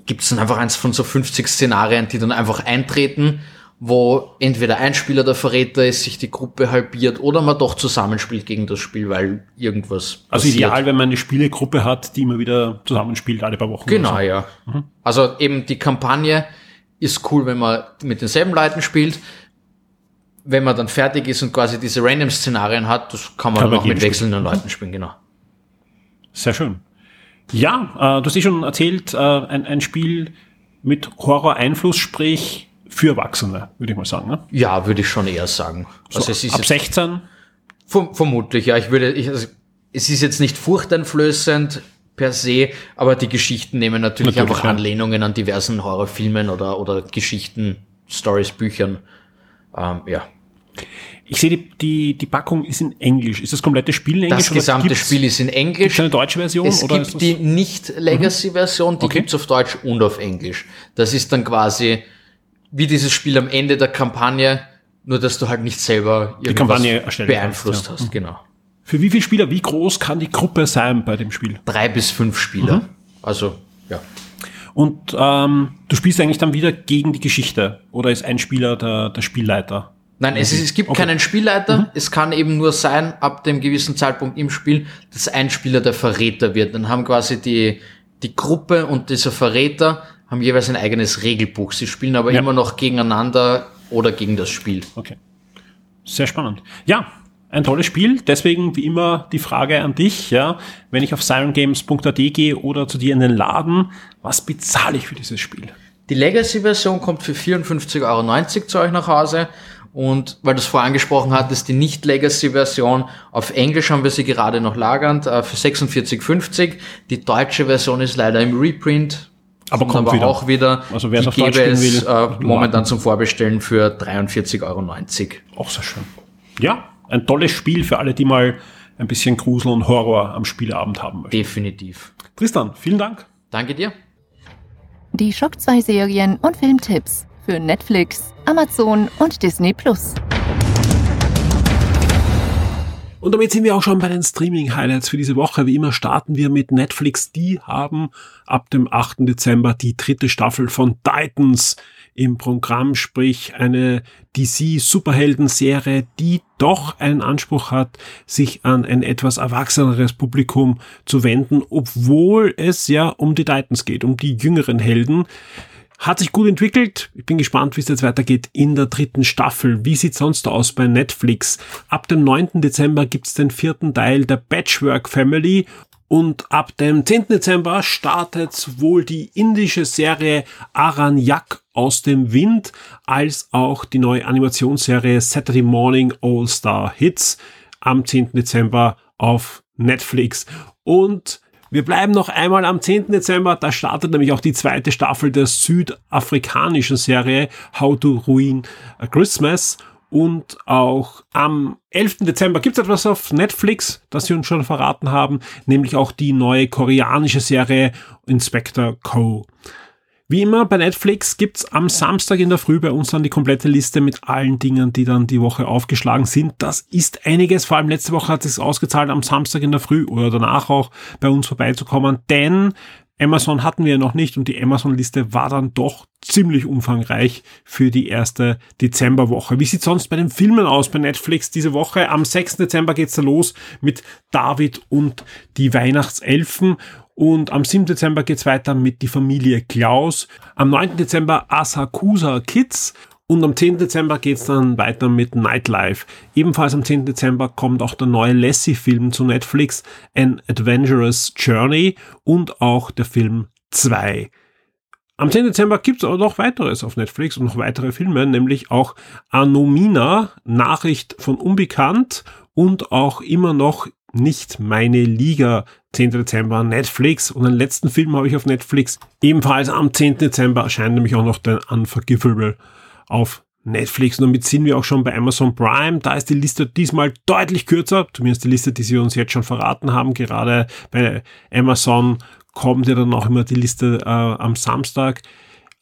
gibt es dann einfach eins von so 50 Szenarien, die dann einfach eintreten wo entweder ein Spieler der Verräter ist, sich die Gruppe halbiert oder man doch zusammenspielt gegen das Spiel, weil irgendwas Also passiert. ideal, wenn man eine Spielegruppe hat, die immer wieder zusammenspielt, alle paar Wochen. Genau, so. ja. Also eben die Kampagne ist cool, wenn man mit denselben Leuten spielt. Wenn man dann fertig ist und quasi diese Random-Szenarien hat, das kann man Kann dann auch mit wechselnden Leuten spielen, genau. Sehr schön. Ja, äh, du hast eh schon erzählt, äh, ein, ein Spiel mit Horror-Einfluss, sprich für Erwachsene, würde ich mal sagen. Ne? Ja, würde ich schon eher sagen. So, also es ist ab jetzt 16, Verm vermutlich, ja. Ich würde, ich, also, es ist jetzt nicht furchteinflößend per se, aber die Geschichten nehmen natürlich, Natürlich, einfach ja. Anlehnungen an diversen Horrorfilmen oder, oder Geschichten, Stories, Büchern. Ähm, ja. ich sehe, die, die, die Packung ist in Englisch. Ist das komplette Spiel in Englisch? Das gesamte Spiel ist in Englisch. eine deutsche Version? Es oder gibt die Nicht-Legacy-Version, die Okay. gibt's auf Deutsch und auf Englisch. Das ist dann quasi wie dieses Spiel am Ende der Kampagne, nur dass du halt nicht selber irgendwas Kampagne erstellen beeinflusst kannst, ja. hast. Genau. Für wie viele Spieler, wie groß kann die Gruppe sein bei dem Spiel? Drei bis fünf Spieler. Mhm. Also, ja. Und ähm, du spielst eigentlich dann wieder gegen die Geschichte oder ist ein Spieler der, der Spielleiter? Nein, es, ist, es gibt Okay. keinen Spielleiter. Es kann eben nur sein, ab dem gewissen Zeitpunkt im Spiel, dass ein Spieler der Verräter wird. Dann haben quasi die, die Gruppe und dieser Verräter haben jeweils ein eigenes Regelbuch. Sie spielen aber Ja. immer noch gegeneinander oder gegen das Spiel. Okay. Sehr spannend. Ja, ein tolles Spiel. Deswegen wie immer die Frage an dich, ja, wenn ich auf sirengames.at gehe oder zu dir in den Laden, was bezahle ich für dieses Spiel? Die Legacy-Version kommt für 54,90 Euro zu euch nach Hause. Und weil du es vorher angesprochen hattest, die Nicht-Legacy-Version, auf Englisch haben wir sie gerade noch lagernd, äh, für 46,50. Die deutsche Version ist leider im Reprint. Aber kommt aber wieder. auch wieder. Also wer es auf Deutsch spielen es will, äh, momentan zum Vorbestellen für 43,90 Euro. Auch sehr schön. Ja, ein tolles Spiel für alle, die mal ein bisschen Grusel und Horror am Spieleabend haben möchten. Definitiv. Tristan, vielen Dank. Danke dir. Die Shock 2 Serien und Filmtipps für Netflix, Amazon und Disney Plus. Und damit sind wir auch schon bei den Streaming-Highlights für diese Woche. Wie immer starten wir mit Netflix. Die haben ab dem 8. Dezember die dritte Staffel von Titans im Programm, sprich eine DC-Superhelden-Serie, die doch einen Anspruch hat, sich an ein etwas erwachseneres Publikum zu wenden, obwohl es ja um die Titans geht, um die jüngeren Helden. Hat sich gut entwickelt. Ich bin gespannt, wie es jetzt weitergeht in der dritten Staffel. Wie sieht sonst aus bei Netflix? Ab dem 9. Dezember gibt's den vierten Teil der Patchwork Family und ab dem 10. Dezember startet wohl die indische Serie Aranyak aus dem Wind, als auch die neue Animationsserie Saturday Morning All Star Hits am 10. Dezember auf Netflix. Und wir bleiben noch einmal am 10. Dezember, da startet nämlich auch die zweite Staffel der südafrikanischen Serie How to Ruin a Christmas. Und auch am 11. Dezember gibt es etwas auf Netflix, das sie uns schon verraten haben, nämlich auch die neue koreanische Serie Inspector Co. Wie immer bei Netflix gibt's am Samstag in der Früh bei uns dann die komplette Liste mit allen Dingen, die dann die Woche aufgeschlagen sind. Das ist einiges, vor allem letzte Woche hat es ausgezahlt, am Samstag in der Früh oder danach auch bei uns vorbeizukommen, denn Amazon hatten wir noch nicht und die Amazon-Liste war dann doch ziemlich umfangreich für die erste Dezemberwoche. Wie sieht sonst bei den Filmen aus bei Netflix diese Woche? Am 6. Dezember geht's da los mit David und die Weihnachtselfen und am 7. Dezember geht's weiter mit die Familie Klaus. Am 9. Dezember Asakusa Kids. Und am 10. Dezember geht's dann weiter mit Nightlife. Ebenfalls am 10. Dezember kommt auch der neue Lassie-Film zu Netflix, An Adventurous Journey und auch der Film 2. Am 10. Dezember gibt's aber noch weiteres auf Netflix und noch weitere Filme, nämlich auch Anomina, Nachricht von Unbekannt und auch immer noch nicht meine Liga 10. Dezember Netflix und den letzten Film habe ich auf Netflix. Ebenfalls am 10. Dezember erscheint nämlich auch noch der Unforgivable auf Netflix. Und damit sind wir auch schon bei Amazon Prime. Da ist die Liste diesmal deutlich kürzer, zumindest die Liste, die sie uns jetzt schon verraten haben. Gerade bei Amazon kommt ja dann auch immer die Liste äh, am Samstag.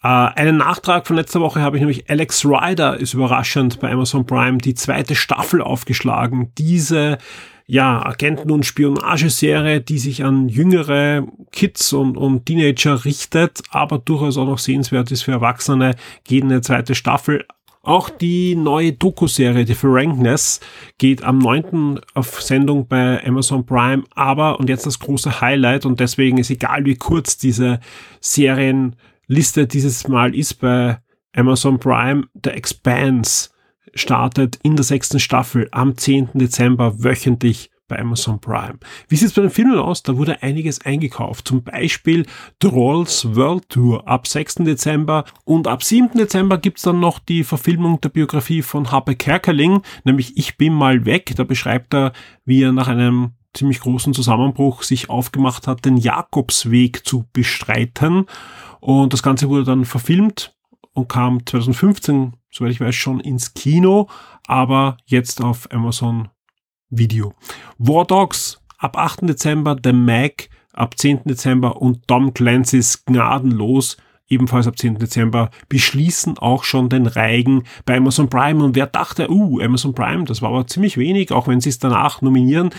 Äh, einen Nachtrag von letzter Woche habe ich nämlich Alex Ryder ist überraschend bei Amazon Prime die zweite Staffel aufgeschlagen. Diese ja, Agenten- und Spionageserie, die sich an jüngere Kids und, und Teenager richtet, aber durchaus auch noch sehenswert ist für Erwachsene, geht eine zweite Staffel. Auch die neue Doku-Serie, The Frankness, geht am 9. auf Sendung bei Amazon Prime, aber, und jetzt das große Highlight, und deswegen ist egal wie kurz diese Serienliste dieses Mal ist bei Amazon Prime, The Expanse startet in der sechsten Staffel am 10. Dezember wöchentlich bei Amazon Prime. Wie sieht es bei den Filmen aus? Da wurde einiges eingekauft. Zum Beispiel Trolls World Tour ab 6. Dezember und ab 7. Dezember gibt's dann noch die Verfilmung der Biografie von Harpe Kerkeling, nämlich Ich bin mal weg. Da beschreibt er, wie er nach einem ziemlich großen Zusammenbruch sich aufgemacht hat, den Jakobsweg zu bestreiten. Und das Ganze wurde dann verfilmt und kam 2015, soweit ich weiß, schon ins Kino, aber jetzt auf Amazon Video. War Dogs ab 8. Dezember, The Mac ab 10. Dezember und Tom Clancy's Gnadenlos ebenfalls ab 10. Dezember beschließen auch schon den Reigen bei Amazon Prime. Und wer dachte, uh, Amazon Prime, das war aber ziemlich wenig, auch wenn sie es danach nominieren.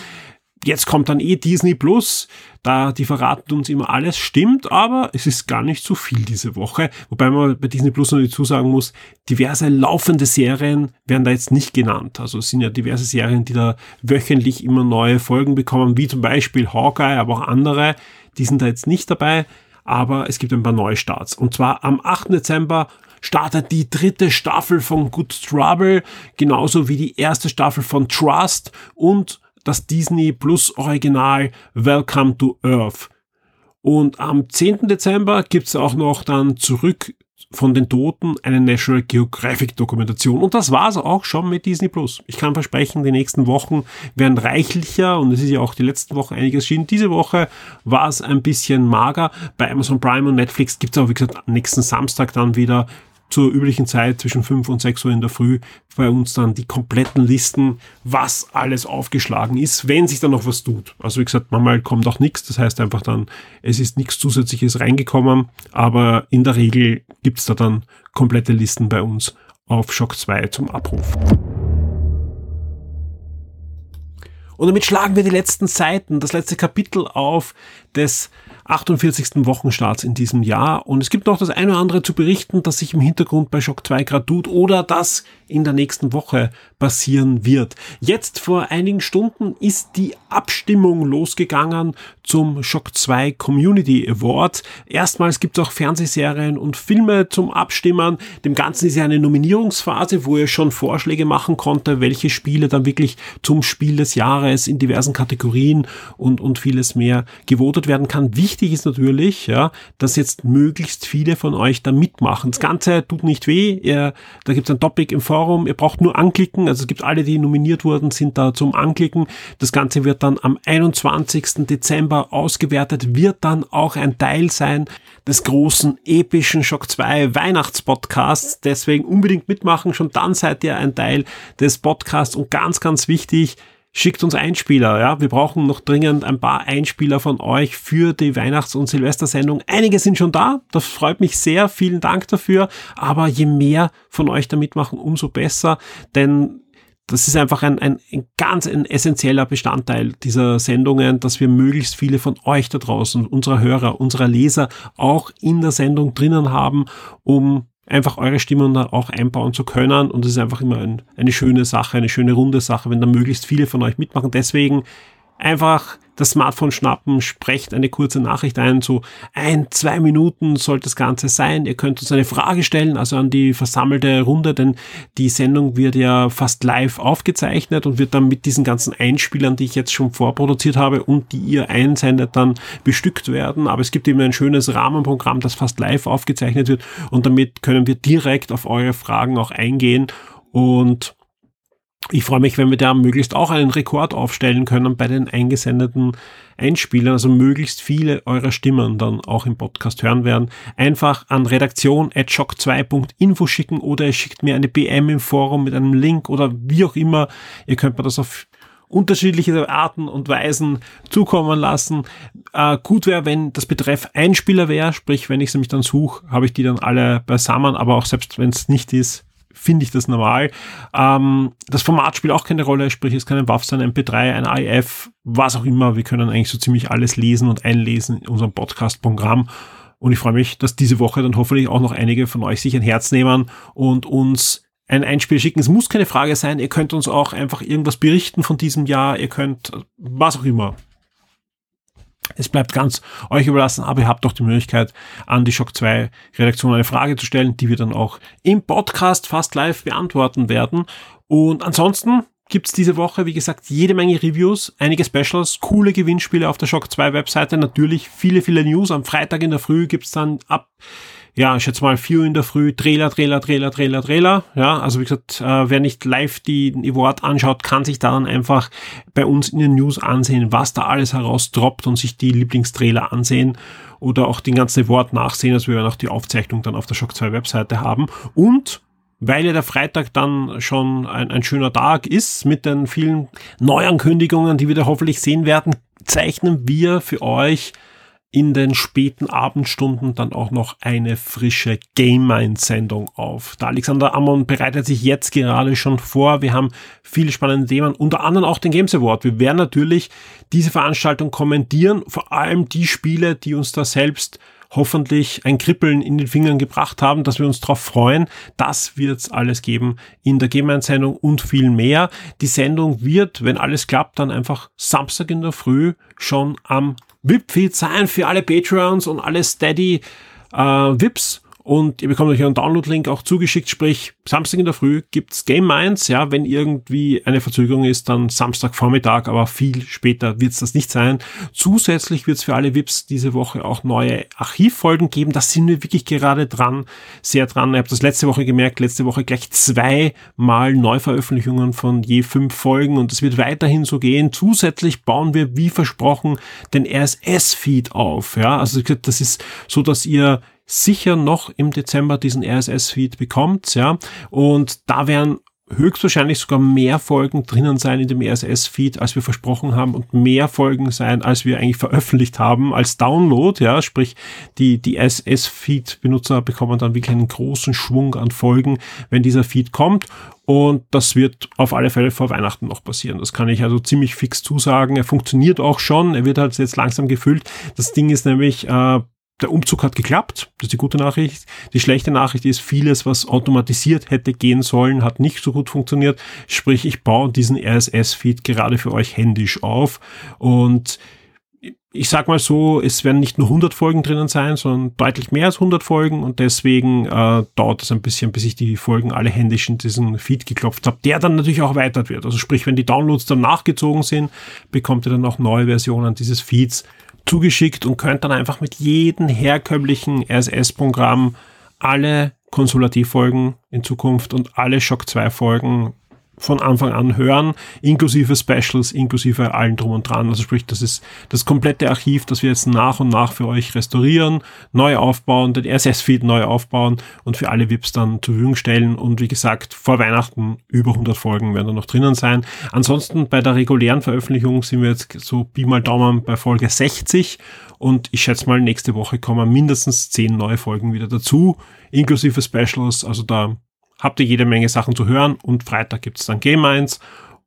Jetzt kommt dann eh Disney Plus, da die verraten uns immer alles, stimmt, aber es ist gar nicht so viel diese Woche. Wobei man bei Disney Plus noch dazu sagen muss, diverse laufende Serien werden da jetzt nicht genannt. Also es sind ja diverse Serien, die da wöchentlich immer neue Folgen bekommen, wie zum Beispiel Hawkeye, aber auch andere, die sind da jetzt nicht dabei. Aber es gibt ein paar Neustarts. Und zwar am 8. Dezember startet die dritte Staffel von Good Trouble, genauso wie die erste Staffel von Trust und das Disney Plus Original Welcome to Earth. Und am 10. Dezember gibt's auch noch dann zurück von den Toten eine National Geographic Dokumentation. Und das war's auch schon mit Disney Plus. Ich kann versprechen, die nächsten Wochen werden reichlicher und es ist ja auch die letzten Wochen einiges erschienen. Diese Woche war es ein bisschen mager. Bei Amazon Prime und Netflix gibt's auch, wie gesagt, nächsten Samstag dann wieder zur üblichen Zeit zwischen 5 und 6 Uhr in der Früh bei uns dann die kompletten Listen, was alles aufgeschlagen ist, wenn sich dann noch was tut. Also wie gesagt, manchmal kommt auch nichts, das heißt einfach dann, es ist nichts Zusätzliches reingekommen, aber in der Regel gibt's da dann komplette Listen bei uns auf Shock 2 zum Abruf. Und damit schlagen wir die letzten Seiten, das letzte Kapitel auf des 48. Wochenstarts in diesem Jahr. Und es gibt noch das eine oder andere zu berichten, das sich im Hintergrund bei Shock 2 gerade tut oder das in der nächsten Woche passieren wird. Jetzt vor einigen Stunden ist die Abstimmung losgegangen zum Shock 2 Community Award. Erstmals gibt es auch Fernsehserien und Filme zum Abstimmen. Dem Ganzen ist ja eine Nominierungsphase, wo ihr schon Vorschläge machen konnte, welche Spiele dann wirklich zum Spiel des Jahres in diversen Kategorien und, und vieles mehr gewotet werden kann. Wichtig ist natürlich, ja, dass jetzt möglichst viele von euch da mitmachen. Das Ganze tut nicht weh. Ihr, da gibt es ein Topic im Forum. Ihr braucht nur anklicken. Also es gibt alle, die nominiert wurden, sind da zum Anklicken. Das Ganze wird dann am 21. Dezember Dezember ausgewertet, wird dann auch ein Teil sein des großen epischen Shock 2 Weihnachtspodcasts. Deswegen unbedingt mitmachen, schon dann seid ihr ein Teil des Podcasts und ganz, ganz wichtig, schickt uns Einspieler, ja. Wir brauchen noch dringend ein paar Einspieler von euch für die Weihnachts- und Silvestersendung. Einige sind schon da. Das freut mich sehr. Vielen Dank dafür. Aber je mehr von euch da mitmachen, umso besser. Denn das ist einfach ein, ein, ein ganz ein essentieller Bestandteil dieser Sendungen, dass wir möglichst viele von euch da draußen, unserer Hörer, unserer Leser auch in der Sendung drinnen haben, um einfach eure Stimmen da auch einbauen zu können. Und es ist einfach immer ein, eine schöne Sache, eine schöne runde Sache, wenn da möglichst viele von euch mitmachen. Deswegen einfach das Smartphone schnappen, sprecht eine kurze Nachricht ein, so ein, zwei Minuten sollte das Ganze sein. Ihr könnt uns eine Frage stellen, also an die versammelte Runde, denn die Sendung wird ja fast live aufgezeichnet und wird dann mit diesen ganzen Einspielern, die ich jetzt schon vorproduziert habe und die ihr einsendet, dann bestückt werden. Aber es gibt eben ein schönes Rahmenprogramm, das fast live aufgezeichnet wird und damit können wir direkt auf eure Fragen auch eingehen und ich freue mich, wenn wir da möglichst auch einen Rekord aufstellen können bei den eingesendeten Einspielern, also möglichst viele eurer Stimmen dann auch im Podcast hören werden. Einfach an redaktion.shock2.info schicken oder ihr schickt mir eine BM im Forum mit einem Link oder wie auch immer. Ihr könnt mir das auf unterschiedliche Arten und Weisen zukommen lassen. Äh, gut wäre, wenn das Betreff Einspieler wäre, sprich, wenn ich sie mich dann suche, habe ich die dann alle beisammen, aber auch selbst wenn es nicht ist, finde ich das normal. Ähm, das Format spielt auch keine Rolle, sprich es kann ein WAV sein, ein MP3, ein IF, was auch immer. Wir können eigentlich so ziemlich alles lesen und einlesen in unserem Podcast-Programm. Und ich freue mich, dass diese Woche dann hoffentlich auch noch einige von euch sich ein Herz nehmen und uns ein Einspiel schicken. Es muss keine Frage sein. Ihr könnt uns auch einfach irgendwas berichten von diesem Jahr. Ihr könnt was auch immer. Es bleibt ganz euch überlassen, aber ihr habt doch die Möglichkeit, an die Shock 2 Redaktion eine Frage zu stellen, die wir dann auch im Podcast fast live beantworten werden. Und ansonsten gibt's diese Woche, wie gesagt, jede Menge Reviews, einige Specials, coole Gewinnspiele auf der Shock 2 Webseite, natürlich viele, viele News. Am Freitag in der Früh gibt's dann ab ja, ich schätze mal 4 Uhr in der Früh, Trailer, Trailer, Trailer, Trailer, Trailer. Ja, also wie gesagt, äh, wer nicht live die Award anschaut, kann sich da dann einfach bei uns in den News ansehen, was da alles herausdroppt und sich die Lieblingstrailer ansehen oder auch den ganzen Award nachsehen. Also wir werden auch die Aufzeichnung dann auf der Shock 2 Webseite haben. Und weil ja der Freitag dann schon ein, ein schöner Tag ist mit den vielen Neuankündigungen, die wir da hoffentlich sehen werden, zeichnen wir für euch in den späten Abendstunden dann auch noch eine frische Game Mind Sendung auf. Der Alexander Ammon bereitet sich jetzt gerade schon vor. Wir haben viele spannende Themen, unter anderem auch den Games Award. Wir werden natürlich diese Veranstaltung kommentieren, vor allem die Spiele, die uns da selbst hoffentlich ein Kribbeln in den Fingern gebracht haben, dass wir uns darauf freuen. Das wird's alles geben in der Game Sendung und viel mehr. Die Sendung wird, wenn alles klappt, dann einfach Samstag in der Früh schon am VIP-Feed sein für alle Patreons und alle Steady äh, VIPs und ihr bekommt euch einen Download-Link auch zugeschickt, sprich Samstag in der Früh gibt's Game Minds, ja, wenn irgendwie eine Verzögerung ist, dann Samstagvormittag, aber viel später wird's das nicht sein. Zusätzlich wird's für alle VIPs diese Woche auch neue Archivfolgen geben, da sind wir wirklich gerade dran, sehr dran. Ihr habt das letzte Woche gemerkt, letzte Woche gleich zweimal Neuveröffentlichungen von je fünf Folgen und es wird weiterhin so gehen. Zusätzlich bauen wir, wie versprochen, den RSS-Feed auf, ja, also das ist so, dass ihr sicher noch im Dezember diesen RSS-Feed bekommt, ja. Und da werden höchstwahrscheinlich sogar mehr Folgen drinnen sein in dem RSS-Feed, als wir versprochen haben und mehr Folgen sein, als wir eigentlich veröffentlicht haben als Download, ja, sprich die, die RSS-Feed-Benutzer bekommen dann wirklich einen großen Schwung an Folgen, wenn dieser Feed kommt und das wird auf alle Fälle vor Weihnachten noch passieren. Das kann ich also ziemlich fix zusagen. Er funktioniert auch schon. Er wird halt jetzt langsam gefüllt. Das Ding ist nämlich, äh, der Umzug hat geklappt. Das ist die gute Nachricht. Die schlechte Nachricht ist, vieles, was automatisiert hätte gehen sollen, hat nicht so gut funktioniert. Sprich, ich baue diesen RSS-Feed gerade für euch händisch auf und ich sag mal so, es werden nicht nur 100 Folgen drinnen sein, sondern deutlich mehr als 100 Folgen und deswegen äh, dauert es ein bisschen, bis ich die Folgen alle händisch in diesen Feed geklopft habe, der dann natürlich auch erweitert wird. Also sprich, wenn die Downloads dann nachgezogen sind, bekommt ihr dann auch neue Versionen dieses Feeds zugeschickt und könnt dann einfach mit jedem herkömmlichen RSS-Programm alle Konsulativfolgen in Zukunft und alle Shock 2 Folgen von Anfang an hören, inklusive Specials, inklusive allen drum und dran. Also sprich, das ist das komplette Archiv, das wir jetzt nach und nach für euch restaurieren, neu aufbauen, den RSS-Feed neu aufbauen und für alle VIPs dann zur Verfügung stellen. Und wie gesagt, vor Weihnachten über 100 Folgen werden da noch drinnen sein. Ansonsten bei der regulären Veröffentlichung sind wir jetzt so Pi mal Daumen bei Folge 60 und ich schätze mal, nächste Woche kommen mindestens 10 neue Folgen wieder dazu, inklusive Specials. Also da habt ihr jede Menge Sachen zu hören und Freitag gibt's dann Game 1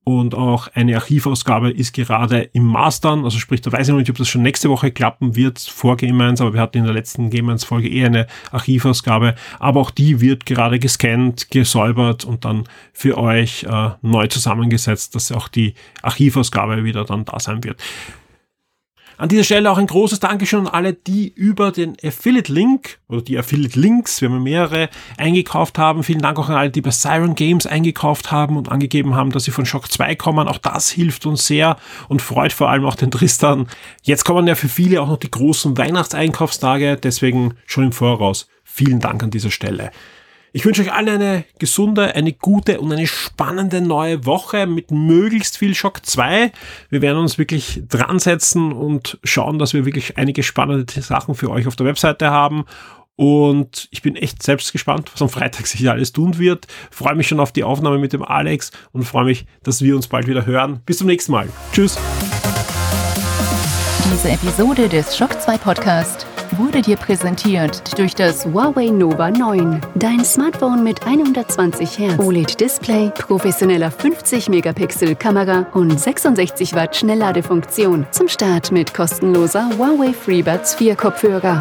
und auch eine Archivausgabe ist gerade im Mastern, also sprich, da weiß ich noch nicht, ob das schon nächste Woche klappen wird vor Game 1, aber wir hatten in der letzten Game 1 Folge eher eine Archivausgabe, aber auch die wird gerade gescannt, gesäubert und dann für euch äh, neu zusammengesetzt, dass auch die Archivausgabe wieder dann da sein wird. An dieser Stelle auch ein großes Dankeschön an alle, die über den Affiliate-Link oder die Affiliate-Links, wir haben mehrere, eingekauft haben. Vielen Dank auch an alle, die bei Siren Games eingekauft haben und angegeben haben, dass sie von Shock 2 kommen. Auch das hilft uns sehr und freut vor allem auch den Tristan. Jetzt kommen ja für viele auch noch die großen Weihnachtseinkaufstage, deswegen schon im Voraus. Vielen Dank an dieser Stelle. Ich wünsche euch alle eine gesunde, eine gute und eine spannende neue Woche mit möglichst viel Schock 2. Wir werden uns wirklich dran setzen und schauen, dass wir wirklich einige spannende Sachen für euch auf der Webseite haben. Und ich bin echt selbst gespannt, was am Freitag sich alles tun wird. Freue mich schon auf die Aufnahme mit dem Alex und freue mich, dass wir uns bald wieder hören. Bis zum nächsten Mal. Tschüss. Diese Episode des Shock 2 Podcast wurde dir präsentiert durch das Huawei Nova 9. Dein Smartphone mit 120 Hertz OLED-Display, professioneller 50-Megapixel-Kamera und 66 Watt Schnellladefunktion. Zum Start mit kostenloser Huawei FreeBuds 4 Kopfhörer.